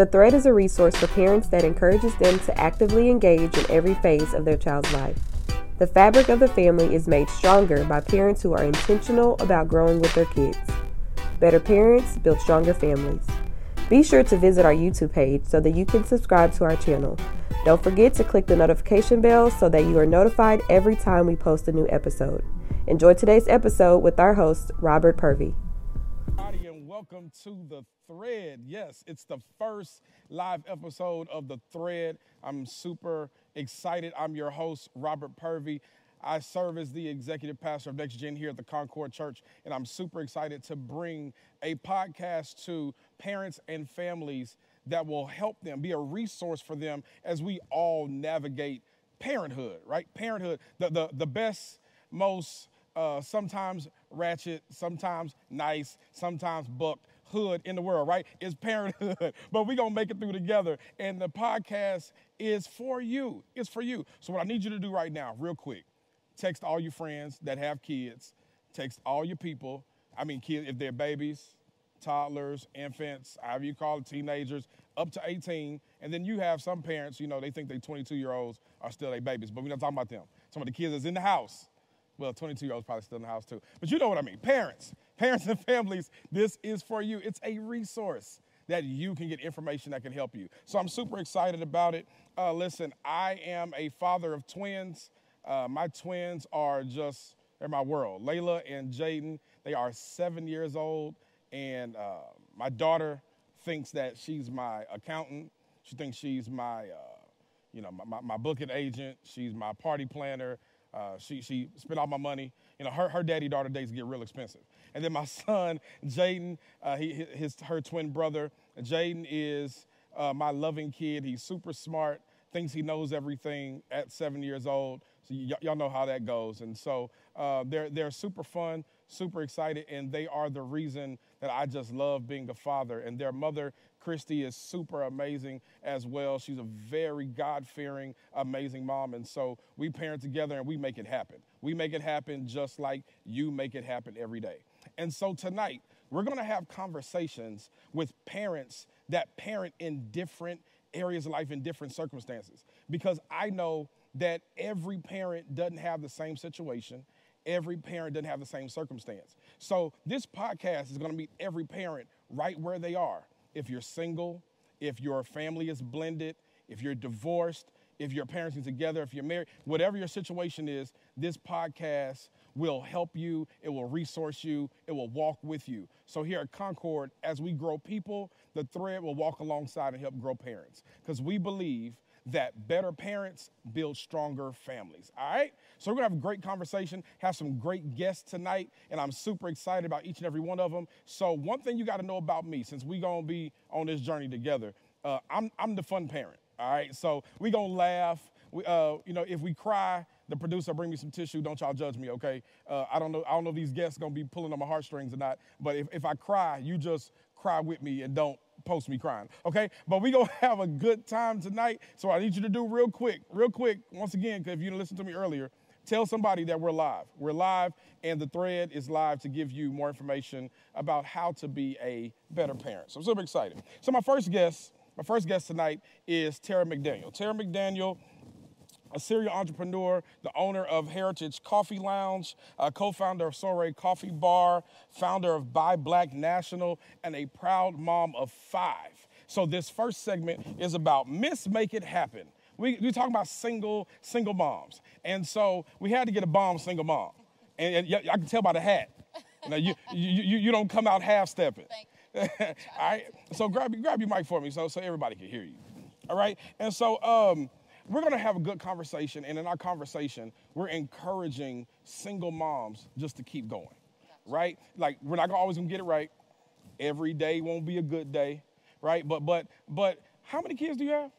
The Thread is a resource for parents that encourages them to actively engage in every phase of their child's life. The fabric of the family is made stronger by parents who are intentional about growing with their kids. Better parents build stronger families. Be sure to visit our YouTube page so that you can subscribe to our channel. Don't forget to click the notification bell so that you are notified every time we post a new episode. Enjoy today's episode with our host, Robert Purvey. And welcome to the thread. Yes, it's the first live episode of the thread. I'm super excited. I'm your host, Robert Purvey. I serve as the executive pastor of Next Gen here at the Concord Church, and I'm super excited to bring a podcast to parents and families that will help them, be a resource for them as we all navigate parenthood, right? Parenthood, the, the, the best, most uh, sometimes ratchet, sometimes nice, sometimes buck hood in the world, right? Is parenthood. but we're going to make it through together. And the podcast is for you. It's for you. So, what I need you to do right now, real quick, text all your friends that have kids, text all your people. I mean, kids, if they're babies, toddlers, infants, however you call it, teenagers, up to 18. And then you have some parents, you know, they think they 22 year olds are still their babies, but we're not talking about them. Some of the kids that's in the house. Well, 22 year olds probably still in the house too. But you know what I mean. Parents, parents and families, this is for you. It's a resource that you can get information that can help you. So I'm super excited about it. Uh, listen, I am a father of twins. Uh, my twins are just, they're my world. Layla and Jaden, they are seven years old. And uh, my daughter thinks that she's my accountant. She thinks she's my, uh, you know, my, my, booking agent. She's my party planner. Uh, she, she spent all my money. You know, her, her daddy daughter dates get real expensive. And then my son, Jaden, uh, he, his, her twin brother, Jaden is uh, my loving kid. He's super smart, thinks he knows everything at seven years old. So y- y'all know how that goes. And so uh, they're, they're super fun, super excited, and they are the reason that I just love being a father. And their mother, Christy, is super amazing as well. She's a very God fearing, amazing mom. And so we parent together and we make it happen. We make it happen just like you make it happen every day. And so tonight, we're to have conversations with parents that parent in different areas of life in different circumstances because I know that every parent doesn't have the same situation every parent doesn't have the same circumstance. So this podcast is going to meet every parent right where they are. If you're single, if your family is blended, if you're divorced, if you're parenting together, if you're married, whatever your situation is, this podcast will help you, it will resource you, it will walk with you. So here at Concord, as we grow people, the thread will walk alongside and help grow parents because we believe that better parents build stronger families. All right? So we're gonna have a great conversation, have some great guests tonight, and I'm super excited about each and every one of them. So one thing you gotta know about me, since we gonna be on this journey together, uh, I'm, I'm the fun parent. All right, so we gonna laugh. We, uh, you know, if we cry, the producer bring me some tissue. Don't y'all judge me, okay? Uh, I don't know. I don't know if these guests gonna be pulling on my heartstrings or not. But if, if I cry, you just cry with me and don't post me crying, okay? But we gonna have a good time tonight. So I need you to do real quick, real quick, once again, because if you didn't listen to me earlier, tell somebody that we're live. We're live, and the thread is live to give you more information about how to be a better parent. So I'm super excited. So my first guest, my first guest tonight is Tara McDaniel. Tara McDaniel a serial entrepreneur, the owner of Heritage Coffee Lounge, co-founder of Soiree Coffee Bar, founder of Buy Black National, and a proud mom of five. So this first segment is about Miss Make It Happen. We, we talking about single, single moms. And so we had to get a bomb single mom. And, and I can tell by the hat. You, know, you, you, you, don't come out half stepping. All right. So grab, grab your mic for me so, so everybody can hear you. All right. And so um, we're going to have a good conversation. And in our conversation, we're encouraging single moms just to keep going, right? Like, we're not always going to get it right. Every day won't be a good day, right? But, but, but how many kids do you have?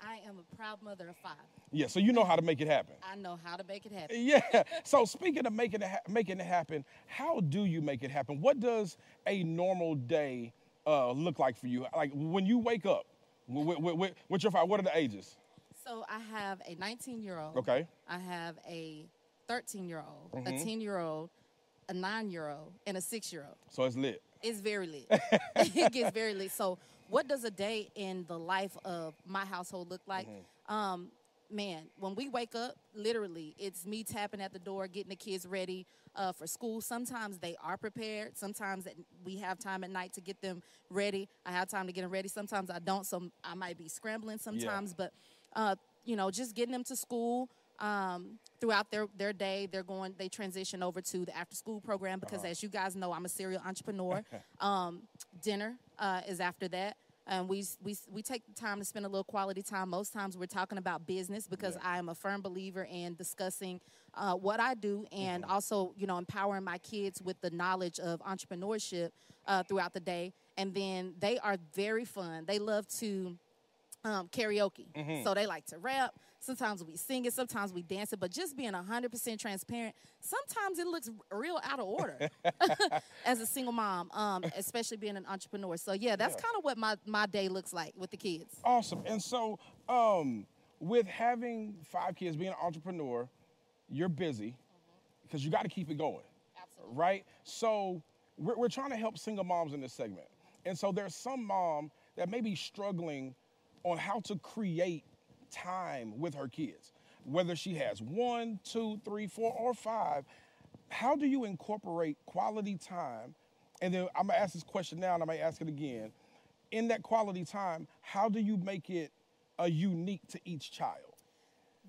I am a proud mother of five. Yeah, so you know how to make it happen. I know how to make it happen. Yeah. So speaking of making it ha- making it happen, how do you make it happen? What does a normal day uh, look like for you? Like when you wake up, with, with, with, with your five, what are the ages? So I have a 19 year old. Okay. I have a 13 year old, Mhm. a 10 year old, a nine year old, and a six year old. So it's lit. It's very lit. it gets very lit. So what does a day in the life of my household look like? Mm-hmm. Um, man, when we wake up, literally, it's me tapping at the door, getting the kids ready uh, for school. Sometimes they are prepared. Sometimes we have time at night to get them ready. I have time to get them ready. Sometimes I don't. So I might be scrambling sometimes. But uh, you know, just getting them to school. Um, throughout their, their day, they're going. They transition over to the after school program because, as you guys know, I'm a serial entrepreneur. um, dinner uh, is after that and we, we, we take the time to spend a little quality time. Most times we're talking about business because I am a firm believer in discussing uh, what I do and also, you know, empowering my kids with the knowledge of entrepreneurship uh, throughout the day. And then they are very fun. They love to um, karaoke. So they like to rap. Sometimes we sing it, sometimes we dance it, but just being 100% transparent, sometimes it looks real out of order as a single mom, um, especially being an entrepreneur. So, yeah, that's Yeah. kind of what my, my day looks like with the kids. Awesome. And so, um, with having five kids, being an entrepreneur, you're busy because you got to keep it going. Absolutely. Right? So, we're, we're trying to help single moms in this segment. And so, there's some mom that may be struggling on how to create time with her kids, whether she has one, two, three, four, or five. How do you incorporate quality time? And then I'm gonna ask this question now, and I might ask it again. In that quality time, how do you make it a unique to each child?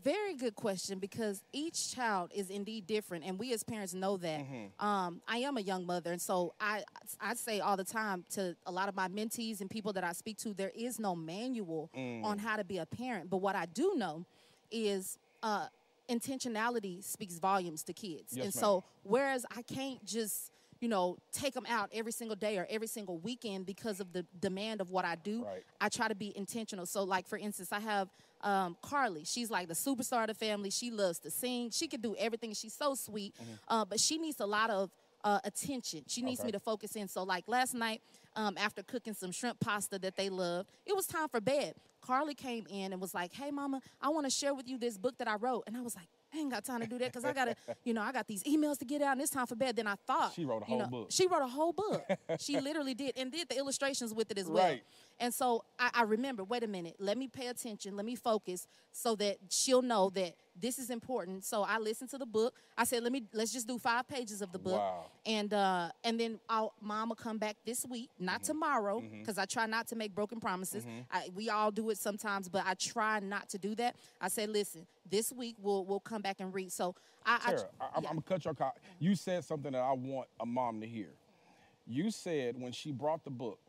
Very good question because each child is indeed different, and we as parents know that. Mm-hmm. Um, I am a young mother, and so I I say all the time to a lot of my mentees and people that I speak to, there is no manual Mm. on how to be a parent. But what I do know is uh, intentionality speaks volumes to kids, Yes, and so whereas I can't just you know take them out every single day or every single weekend because of the demand of what I do. Right. I try to be intentional. So, like for instance, I have um, Carly. She's like the superstar of the family. She loves to sing. She can do everything. She's so sweet, uh, but she needs a lot of uh, attention. She needs Okay. me to focus in. So, like last night, um, after cooking some shrimp pasta that they loved, it was time for bed. Carly came in and was like, "Hey, Mama, I want to share with you this book that I wrote," and I was like. I ain't got time to do that because I gotta, you know, I got these emails to get out and it's time for bed. Then I thought She wrote a you whole know, book. She wrote a whole book. she literally did and did the illustrations with it as well. Right. And so I, I remember, wait a minute, let me pay attention, let me focus so that she'll know that this is important. So I listened to the book. I said, let me let's just do five pages of the book. Wow. And uh and then I'll mom will come back this week, not Mm-hmm. tomorrow, because I try not to make broken promises. I, we all do it sometimes, but I try not to do that. I said, listen, this week we'll we'll come back and read. So I, I Tara, I, am yeah. gonna cut your car. You said something that I want a mom to hear. You said when she brought the book,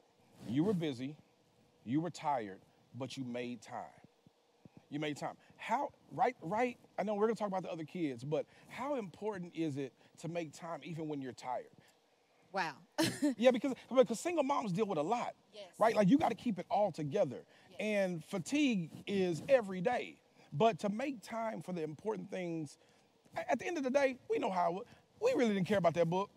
you were busy, you were tired, but you made time. You made time. How right right? I know we're gonna talk about the other kids, but how important is it to make time even when you're tired? wow. yeah, because because single moms deal with a lot, Yes. right? Like you got to keep it all together, and fatigue is every day. But to make time for the important things, at the end of the day, we know how. We really didn't care about that book.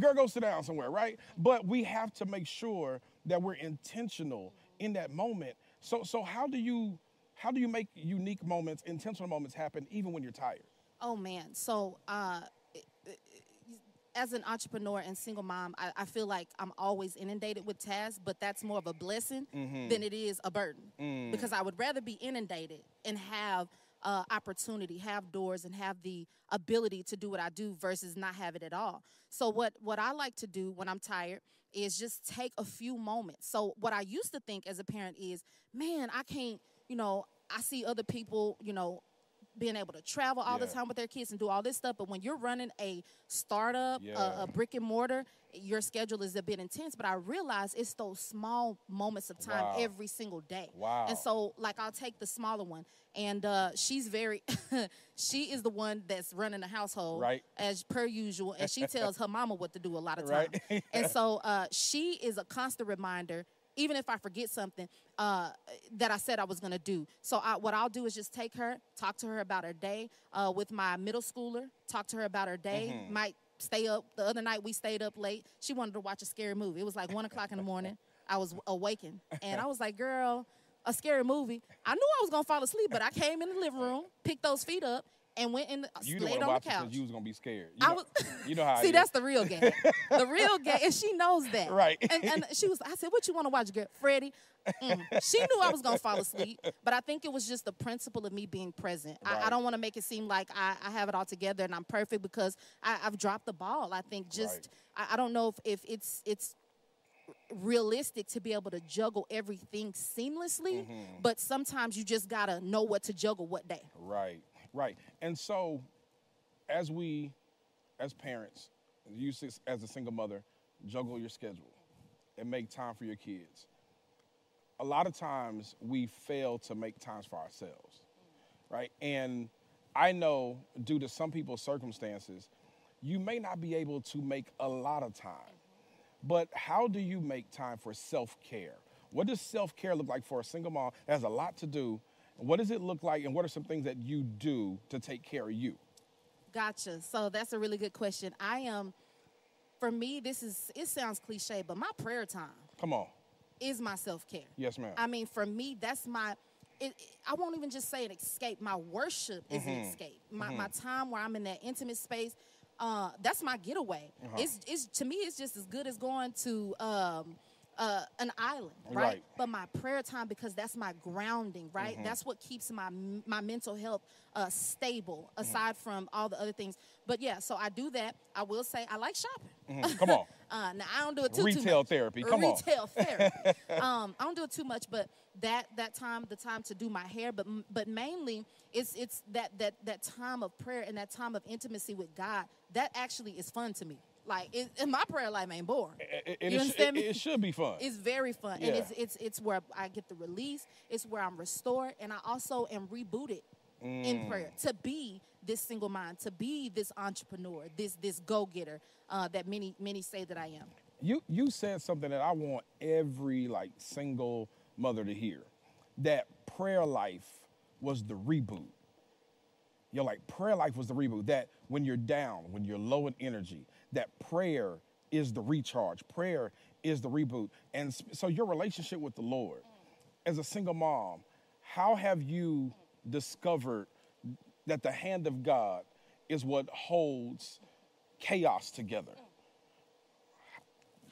Girl, go sit down somewhere, right? But we have to make sure that we're intentional in that moment. So, so how do you how do you make unique moments, intentional moments happen even when you're tired? Oh man. So uh as an entrepreneur and single mom, I, I feel like I'm always inundated with tasks, but that's more of a blessing than it is a burden. Because I would rather be inundated and have uh, opportunity, have doors, and have the ability to do what I do versus not have it at all. So what what I like to do when I'm tired is just take a few moments. So what I used to think as a parent is, man, I can't, you know, I see other people, you know, being able to travel all the time with their kids and do all this stuff. But when you're running a startup, Yeah. a, a brick and mortar, your schedule is a bit intense. But I realize it's those small moments of time Wow. every single day. Wow. And so, like, I'll take the smaller one, and uh, she's very, she is the one that's running the household, Right. As per usual, and she tells her mama what to do a lot of time. Right. and so, uh, she is a constant reminder. Even if I forget something uh, that I said I was gonna do, so I, what I'll do is just take her, talk to her about her day uh, with my middle schooler, talk to her about her day. Mm-hmm. Might stay up. The other night we stayed up late. She wanted to watch a scary movie. It was like one o'clock in the morning. I was awakened, and I was like, "Girl, a scary movie." I knew I was gonna fall asleep, but I came in the living room, picked those feet up, and went in, the, You laid on the couch. because you was gonna be scared. You I know, was. you know how. See, that's the real game. the real game, and she knows that. Right. And, and she was. I said, "What you want to watch, girl?" Freddie. Mm. She knew I was gonna fall asleep, but I think it was just the principle of me being present. I, I don't want to make it seem like I, I have it all together and I'm perfect because I, I've dropped the ball. I think just I, I don't know if, if it's it's realistic to be able to juggle everything seamlessly, Mm-hmm. but sometimes you just gotta know what to juggle what day. Right, right. And so, as we, as parents, you as a single mother, juggle your schedule and make time for your kids. A lot of times we fail to make times for ourselves, right? And I know due to some people's circumstances, you may not be able to make a lot of time. But how do you make time for self care? What does self care look like for a single mom that has a lot to do? What does it look like, and what are some things that you do to take care of you? Gotcha. So that's a really good question. I am, for me, this is, it sounds cliche, but my prayer time Come on. is my self care. Yes, ma'am. I mean, for me, that's my, it, I won't even just say an escape. My worship is Mm-hmm. an escape. My, my time where I'm in that intimate space, uh, that's my getaway. Uh-huh. It's, it's, to me, it's just as good as going to, um, uh, an island, right? Right. But my prayer time because that's my grounding, right? Mm-hmm. That's what keeps my my mental health uh, stable. Mm-hmm. Aside from all the other things, but yeah, so I do that. I will say I like shopping. Mhm. Come on. Uh, now I don't do it too too Retail much. therapy, come on. Retail therapy. um, I don't do it too much, but that that time, the time to do my hair, but but mainly it's it's that that that time of prayer and that time of intimacy with God. That actually is fun to me. Like it, and my prayer life ain't boring. It, it- you understand it- me? it should be fun. It's very fun, Yeah. and it's it's it's where I get the release. It's where I'm restored, and I also am rebooted Mm. in prayer to be this single mind, to be this entrepreneur, this this go getter uh, that many many say that I am. you you said something that I want every like single mother to hear. That prayer life was the reboot. You're like prayer life was the reboot. That when you're down, when you're low in energy, that prayer is the recharge. Prayer is the reboot. And so your relationship with the Lord, as a single mom, how have you discovered that the hand of God is what holds chaos together?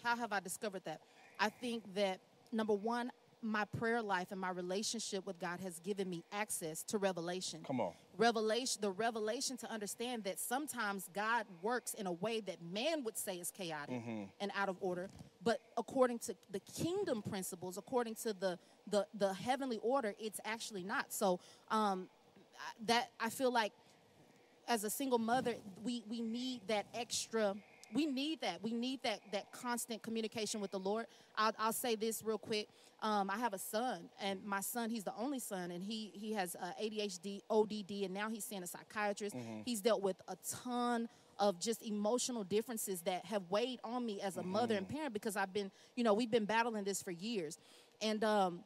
How have I discovered that? I think that number one, my prayer life and my relationship with God has given me access to revelation. Come on. Revelation, the revelation to understand that sometimes God works in a way that man would say is chaotic and out of order, but according to the kingdom principles, according to the the, the heavenly order, it's actually not. So um, that I feel like as a single mother, we we need that extra. We need that. We need that that constant communication with the Lord. I'll, I'll say this real quick. Um, I have a son, and my son, he's the only son, and he he has uh, ADHD, ODD, and now he's seeing a psychiatrist. He's dealt with a ton of just emotional differences that have weighed on me as a mother and parent because I've been, you know, we've been battling this for years, and um,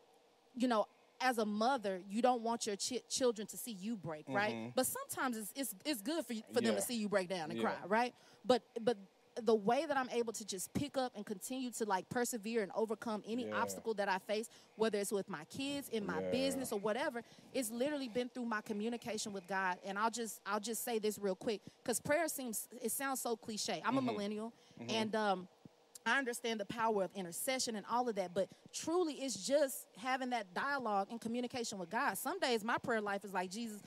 you know, as a mother, you don't want your chi- children to see you break, right? But sometimes it's, it's, it's good for, you, for them to see you break down and Yeah. cry, right? But but the way that I'm able to just pick up and continue to like persevere and overcome any Yeah. obstacle that I face, whether it's with my kids, in my Yeah. business, or whatever, it's literally been through my communication with God. And I'll just I'll just say this real quick because prayer seems it sounds so cliche. I'm Mm-hmm. a millennial, and um, I understand the power of intercession and all of that, but truly it's just having that dialogue and communication with God. Some days my prayer life is like, Jesus,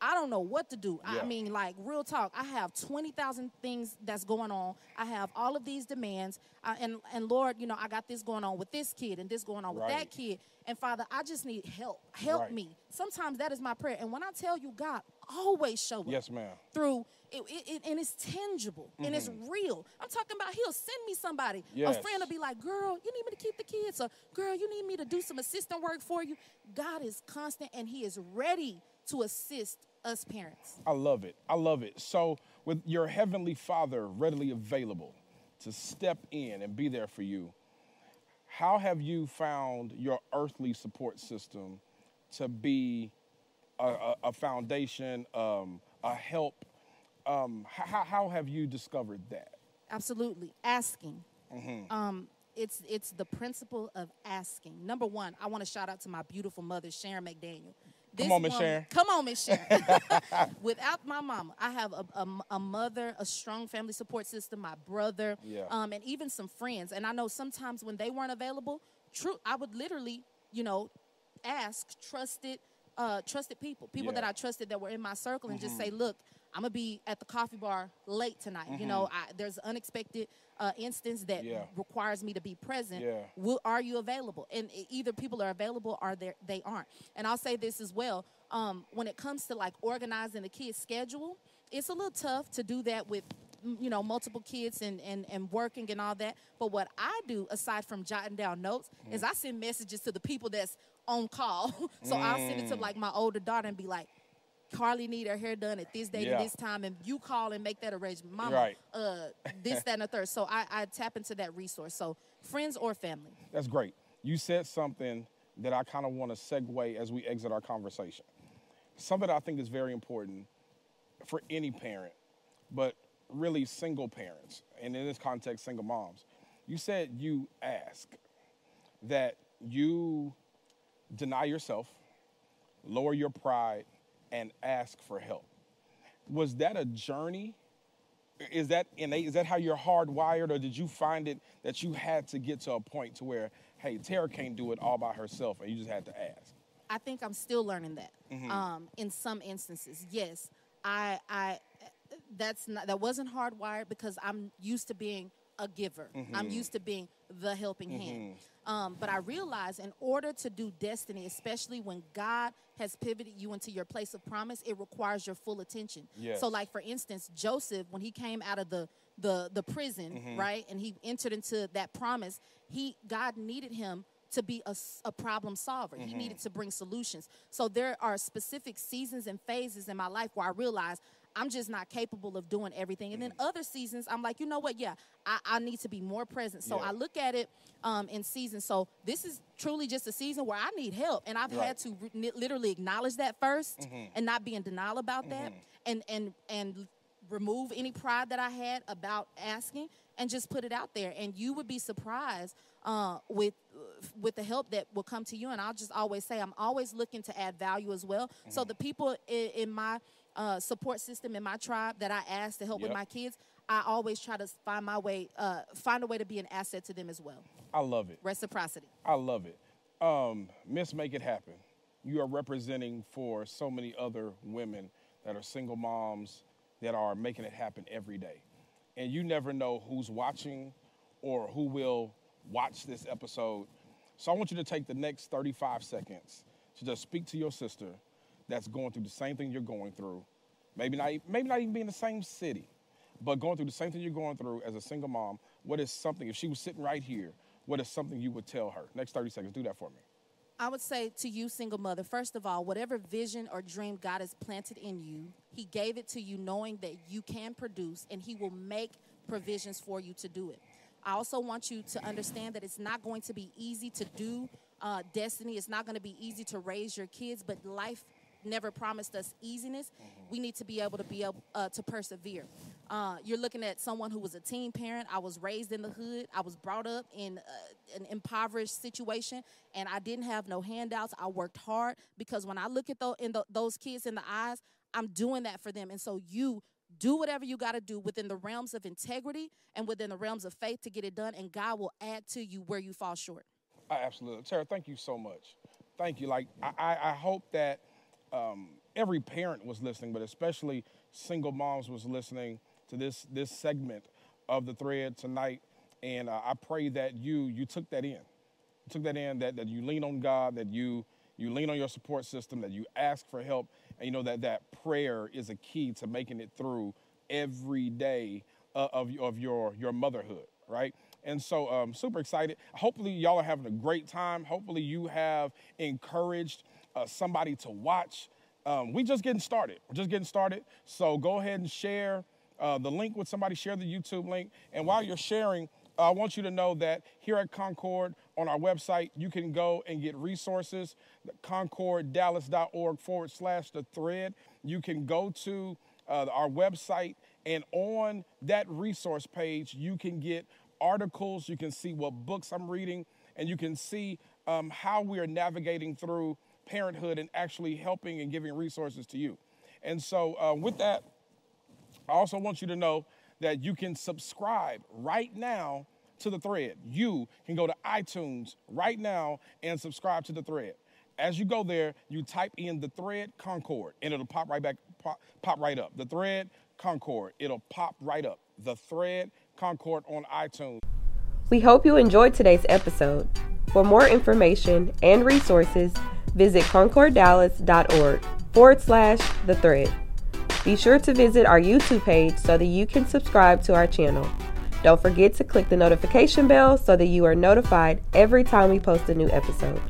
I don't know what to do. Yeah. I mean, like, real talk, I have 20,000 things that's going on. I have all of these demands. Uh, and, and Lord, you know, I got this going on with this kid and this going on with Right. that kid. And Father, I just need help. Help Right. me. Sometimes that is my prayer. And when I tell you, God always show up Yes, ma'am. through it, it, and it's tangible and it's real. I'm talking about he'll send me somebody. Mm-hmm. Yes. A friend will be like, "Girl, you need me to keep the kids," or "Girl, you need me to do some assistant work for you." God is constant and He is ready to assist us parents. I love it. I love it. So, with your heavenly Father readily available to step in and be there for you, how have you found your earthly support system to be a, a, foundation, um, a help? Um, how, how have you discovered that? Absolutely, asking. Mm-hmm. Um, it's it's the principle of asking. Number one, I want to shout out to my beautiful mother, Sharon McDaniel. This Come on, Miss Sharon. Come on, Miss Sharon. Without my mama, I have a, a, a mother, a strong family support system, my brother, Yeah. um, and even some friends. And I know sometimes when they weren't available, true, I would literally, you know, ask trusted, uh, trusted people, people Yeah. that I trusted that were in my circle, and just say, look. I'm gonna be at the coffee bar late tonight. You know, I, there's unexpected uh, instance that Yeah. requires me to be present. Yeah. Will, are you available? And either people are available or they they aren't. And I'll say this as well. Um, when it comes to like organizing the kids' schedule, it's a little tough to do that with you know multiple kids and, and and working and all that. But what I do aside from jotting down notes is I send messages to the people that's on call. so I'll send it to like my older daughter and be like. Carly need her hair done at this date Yeah. and this time, and you call and make that arrangement. Mama, Right. uh, this, that, and the third. So I, I tap into that resource. So friends or family. That's great. You said something that I kind of want to segue as we exit our conversation. Something that I think is very important for any parent, but really single parents, and in this context, single moms. You said you ask that you deny yourself, lower your pride, and ask for help. Was that a journey? Is that innate? Is that how you're hardwired, or did you find it that you had to get to a point to where, hey, Tara can't do it all by herself, and you just had to ask? I think I'm still learning that. Mm-hmm. Um, in some instances, yes, I, I, that's not that wasn't hardwired because I'm used to being a giver. Mm-hmm. I'm used to being the helping hand. Um, but I realize in order to do destiny, especially when God has pivoted you into your place of promise, it requires your full attention. Yes. So, like for instance, Joseph, when he came out of the the the prison, Mm-hmm. right, and he entered into that promise, he God needed him to be a problem solver. He needed mm-hmm. to bring solutions. So there are specific seasons and phases in my life where I realize I'm just not capable of doing everything. And then mm-hmm. other seasons, I'm like, you know what? Yeah, I, I need to be more present. So Yeah. I look at it um, in seasons. So this is truly just a season where I need help, and I've Right. had to re- literally acknowledge that 1st mm-hmm. and not be in denial about that, and and and remove any pride that I had about asking and just put it out there. And you would be surprised uh, with with the help that will come to you. And I'll just always say I'm always looking to add value as well. So the people in, in my uh, support system in my tribe that I ask to help with my kids, I always try to find my way, uh, find a way to be an asset to them as well. I love it. Reciprocity. I love it. Um, Miss Make It Happen, you are representing for so many other women that are single moms that are making it happen every day. And you never know who's watching or who will watch this episode. So I want you to take the next 35 seconds to just speak to your sister that's going through the same thing you're going through. Maybe not, maybe not even be in the same city, but going through the same thing you're going through as a single mom. What is something, if she was sitting right here, what is something you would tell her? Next 30 seconds, do that for me. I would say to you, single mother, first of all, whatever vision or dream God has planted in you, He gave it to you knowing that you can produce and He will make provisions for you to do it. I also want you to understand that it's not going to be easy to do uh, destiny. It's not going to be easy to raise your kids, but life never promised us easiness. We need to be able to be able uh, to persevere. Uh, you're looking at someone who was a teen parent. I was raised in the hood. I was brought up in uh, an impoverished situation, and I didn't have no handouts. I worked hard because when I look at tho- in tho- those kids in the eyes, I'm doing that for them. And so you do whatever you got to do within the realms of integrity and within the realms of faith to get it done, and God will add to you where you fall short. I absolutely. Tara, thank you so much. Thank you. Like, I, I, I hope that um, every parent was listening, but especially single moms was listening to this, this segment of the thread tonight. And uh, I pray that you, you took that in. You took that in, that, that you lean on God, that you, you lean on your support system, that you ask for help. And you know that that prayer is a key to making it through every day uh, of, of your, your motherhood, right? And so, um, super excited. Hopefully, y'all are having a great time. Hopefully, you have encouraged uh, somebody to watch. Um, we just getting started. We're just getting started. So go ahead and share uh, the link with somebody. Share the YouTube link. And while you're sharing, I want you to know that here at Concord on our website, you can go and get resources. ConcordDallas.org forward slash the thread. You can go to uh, our website, and on that resource page, you can get articles. You can see what books I'm reading, and you can see um, how we are navigating through parenthood and actually helping and giving resources to you. And so, uh, with that, I also want you to know that you can subscribe right now to the thread. You can go to iTunes right now and subscribe to the thread. As you go there, you type in the thread Concord and it'll pop right back, pop, pop right up. The thread Concord, it'll pop right up. The thread Concord on iTunes. We hope you enjoyed today's episode. For more information and resources, visit concorddallas.org forward slash the thread. Be sure to visit our YouTube page so that you can subscribe to our channel. Don't forget to click the notification bell so that you are notified every time we post a new episode.